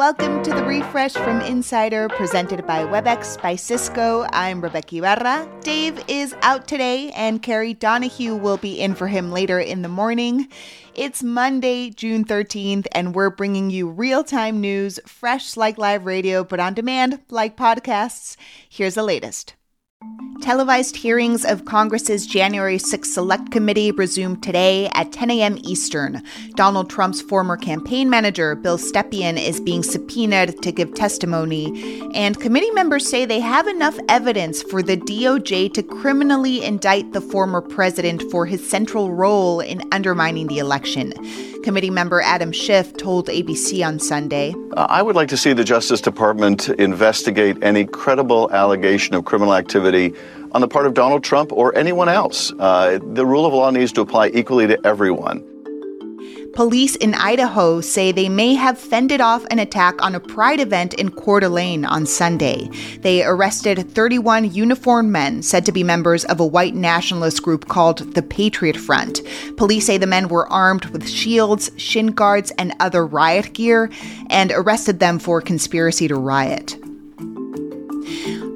Welcome to the refresh from Insider presented by WebEx by Cisco. I'm Rebeca Ibarra. Dave is out today, and Kerry Donahue will be in for him later in the morning. It's Monday, June 13th, and we're bringing you real time news, fresh like live radio, but on demand like podcasts. Here's the latest. Televised hearings of Congress's January 6 Select Committee resume today at 10 a.m. Eastern. Donald Trump's former campaign manager, Bill Stepien, is being subpoenaed to give testimony, and committee members say they have enough evidence for the DOJ to criminally indict the former president for his central role in undermining the election. Committee member Adam Schiff told ABC on Sunday. I would like to see the Justice Department investigate any credible allegation of criminal activity on the part of Donald Trump or anyone else. Uh, the rule of law needs to apply equally to everyone. Police in Idaho say they may have fended off an attack on a pride event in Coeur d'Alene on Sunday. They arrested 31 uniformed men said to be members of a white nationalist group called the Patriot Front. Police say the men were armed with shields, shin guards, and other riot gear and arrested them for conspiracy to riot.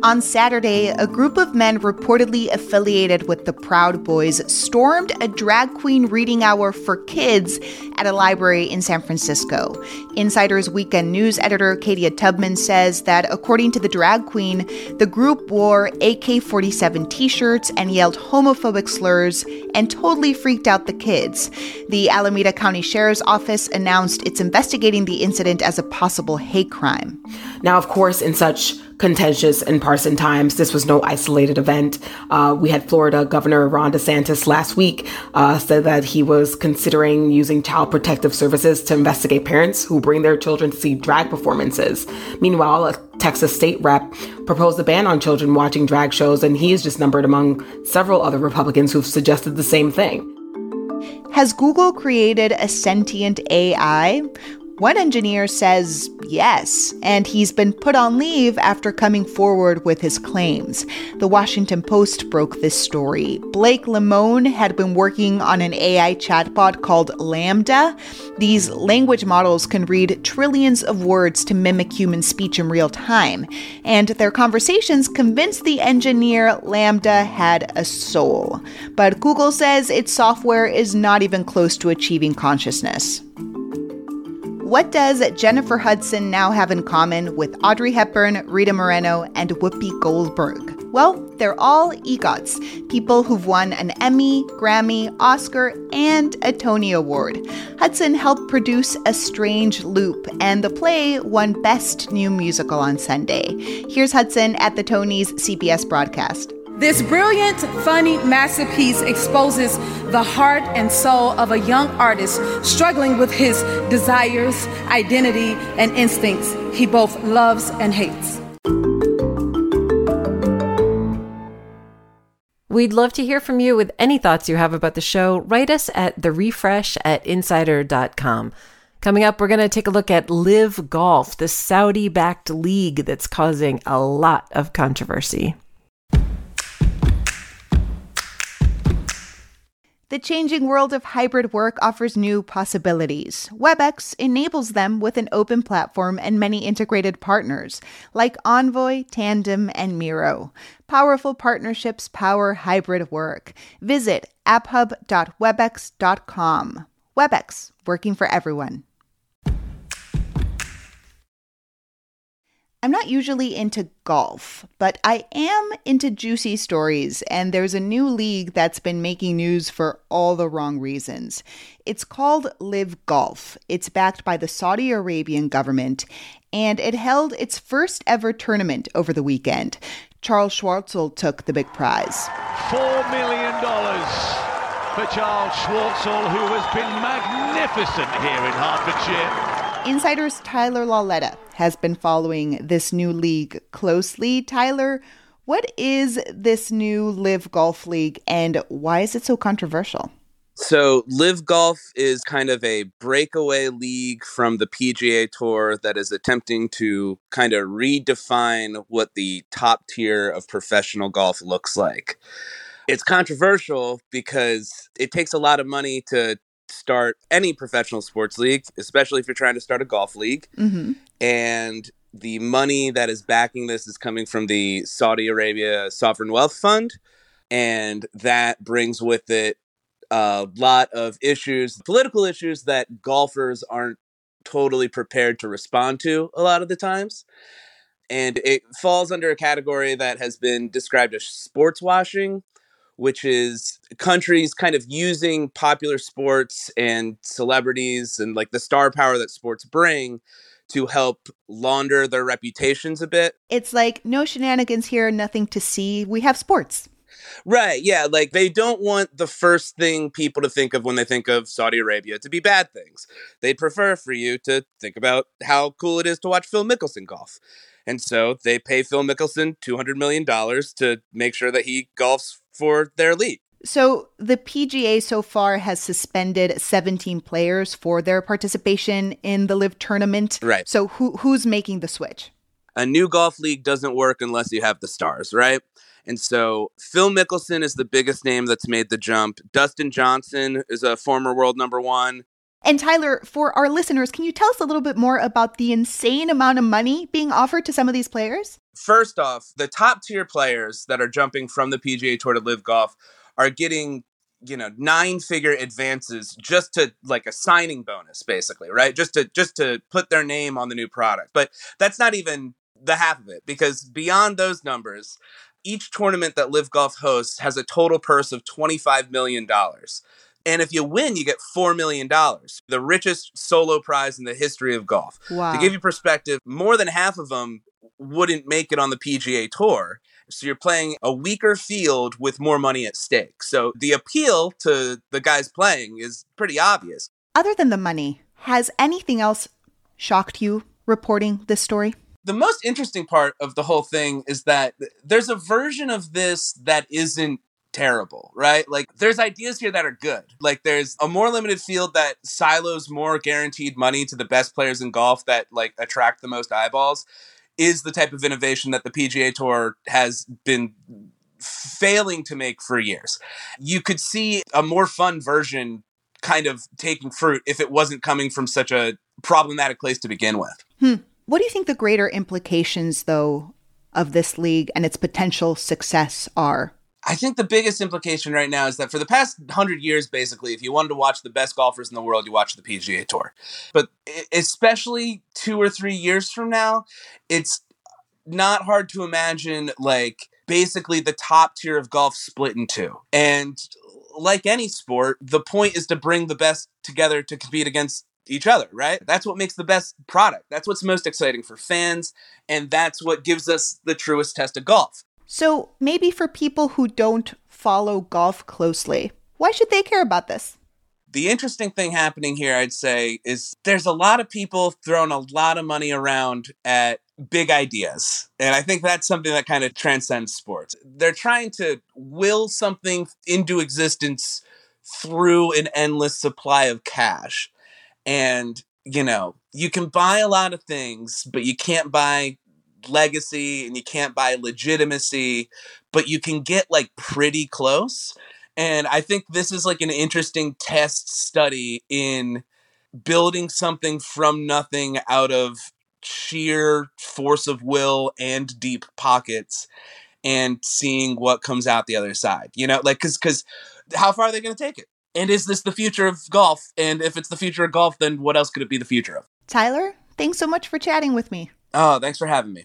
On Saturday, a group of men reportedly affiliated with the Proud Boys stormed a drag queen reading hour for kids at a library in San Francisco. Insider's weekend news editor Katia Tubman says that according to the drag queen, the group wore AK 47 t shirts and yelled homophobic slurs and totally freaked out the kids. The Alameda County Sheriff's Office announced it's investigating the incident as a possible hate crime. Now, of course, in such contentious and partisan times. This was no isolated event. Uh, we had Florida Governor Ron DeSantis last week uh, said that he was considering using child protective services to investigate parents who bring their children to see drag performances. Meanwhile, a Texas state rep proposed a ban on children watching drag shows, and he is just numbered among several other Republicans who've suggested the same thing. Has Google created a sentient AI? One engineer says yes, and he's been put on leave after coming forward with his claims. The Washington Post broke this story. Blake Lemoine had been working on an AI chatbot called LaMDA. These language models can read trillions of words to mimic human speech in real time, and their conversations convinced the engineer LaMDA had a soul. But Google says its software is not even close to achieving consciousness. What does Jennifer Hudson now have in common with Audrey Hepburn, Rita Moreno, and Whoopi Goldberg? Well, they're all EGOTs, people who've won an Emmy, Grammy, Oscar, and a Tony Award. Hudson helped produce A Strange Loop, and the play won Best New Musical on Sunday. Here's Hudson at the Tonys CBS broadcast. This brilliant, funny masterpiece exposes the heart and soul of a young artist struggling with his desires, identity, and instincts he both loves and hates. We'd love to hear from you with any thoughts you have about the show. Write us at the refresh at insider.com. Coming up, we're going to take a look at LIV Golf, the Saudi backed league that's causing a lot of controversy. The changing world of hybrid work offers new possibilities. WebEx enables them with an open platform and many integrated partners like Envoy, Tandem, and Miro. Powerful partnerships power hybrid work. Visit apphub.webex.com. WebEx, working for everyone. I'm not usually into golf, but I am into juicy stories, and there's a new league that's been making news for all the wrong reasons. It's called LIV Golf. It's backed by the Saudi Arabian government, and it held its first ever tournament over the weekend. Charles Schwartzel took the big prize. Four million dollars for Charles Schwartzel, who has been magnificent here in Hertfordshire. Insider's Tyler Lauletta has been following this new league closely. Tyler, what is this new LIV Golf League and why is it so controversial? So, LIV Golf is kind of a breakaway league from the PGA Tour that is attempting to kind of redefine what the top tier of professional golf looks like. It's controversial because it takes a lot of money to start any professional sports league, especially if you're trying to start a golf league. Mm-hmm. And the money that is backing this is coming from the Saudi Arabia Sovereign Wealth Fund. And that brings with it a lot of issues, political issues that golfers aren't totally prepared to respond to a lot of the times. And it falls under a category that has been described as sports washing, which is countries kind of using popular sports and celebrities and like the star power that sports bring to help launder their reputations a bit. It's like no shenanigans here, nothing to see. We have sports. Right. Yeah. Like they don't want the first thing people to think of when they think of Saudi Arabia to be bad things. They'd prefer for you to think about how cool it is to watch Phil Mickelson golf. And so they pay Phil Mickelson $200 million to make sure that he golfs for their league. So the PGA so far has suspended 17 players for their participation in the LIV tournament. Right. So who who's making the switch? A new golf league doesn't work unless you have the stars, right? And so Phil Mickelson is the biggest name that's made the jump. Dustin Johnson is a former world number one. And Tyler, for our listeners, can you tell us a little bit more about the insane amount of money being offered to some of these players? First off, the top tier players that are jumping from the PGA Tour to LIV Golf are getting you know nine figure advances just to like a signing bonus basically right just to just to put their name on the new product but that's not even the half of it because beyond those numbers each tournament that LIV Golf hosts has a total purse of $25 million. And if you win, you get $4 million, the richest solo prize in the history of golf. Wow. To give you perspective, more than half of them wouldn't make it on the PGA Tour. So you're playing a weaker field with more money at stake. So the appeal to the guys playing is pretty obvious. Other than the money, has anything else shocked you reporting this story? the most interesting part of the whole thing is that there's a version of this that isn't terrible, right? Like there's ideas here that are good. Like there's a more limited field that silos more guaranteed money to the best players in golf that like attract the most eyeballs is the type of innovation that the PGA Tour has been failing to make for years. You could see a more fun version kind of taking fruit if it wasn't coming from such a problematic place to begin with. Hmm. What do you think the greater implications, though, of this league and its potential success are? I think the biggest implication right now is that for the past hundred years, basically, if you wanted to watch the best golfers in the world, you watch the PGA Tour. But especially two or three years from now, it's not hard to imagine like basically the top tier of golf split in two. And like any sport, the point is to bring the best together to compete against each other, right? That's what makes the best product. That's what's most exciting for fans, and that's what gives us the truest test of golf. So, maybe for people who don't follow golf closely, why should they care about this? The interesting thing happening here, I'd say, is there's a lot of people throwing a lot of money around at big ideas. And I think that's something that kind of transcends sports. They're trying to will something into existence through an endless supply of cash. And, you know, you can buy a lot of things, but you can't buy legacy and you can't buy legitimacy, but you can get like pretty close. And I think this is like an interesting test study in building something from nothing out of sheer force of will and deep pockets and seeing what comes out the other side. You know, like cuz cuz how far are they going to take it? And is this the future of golf? And if it's the future of golf, then what else could it be the future of? Tyler, thanks so much for chatting with me. Oh, thanks for having me.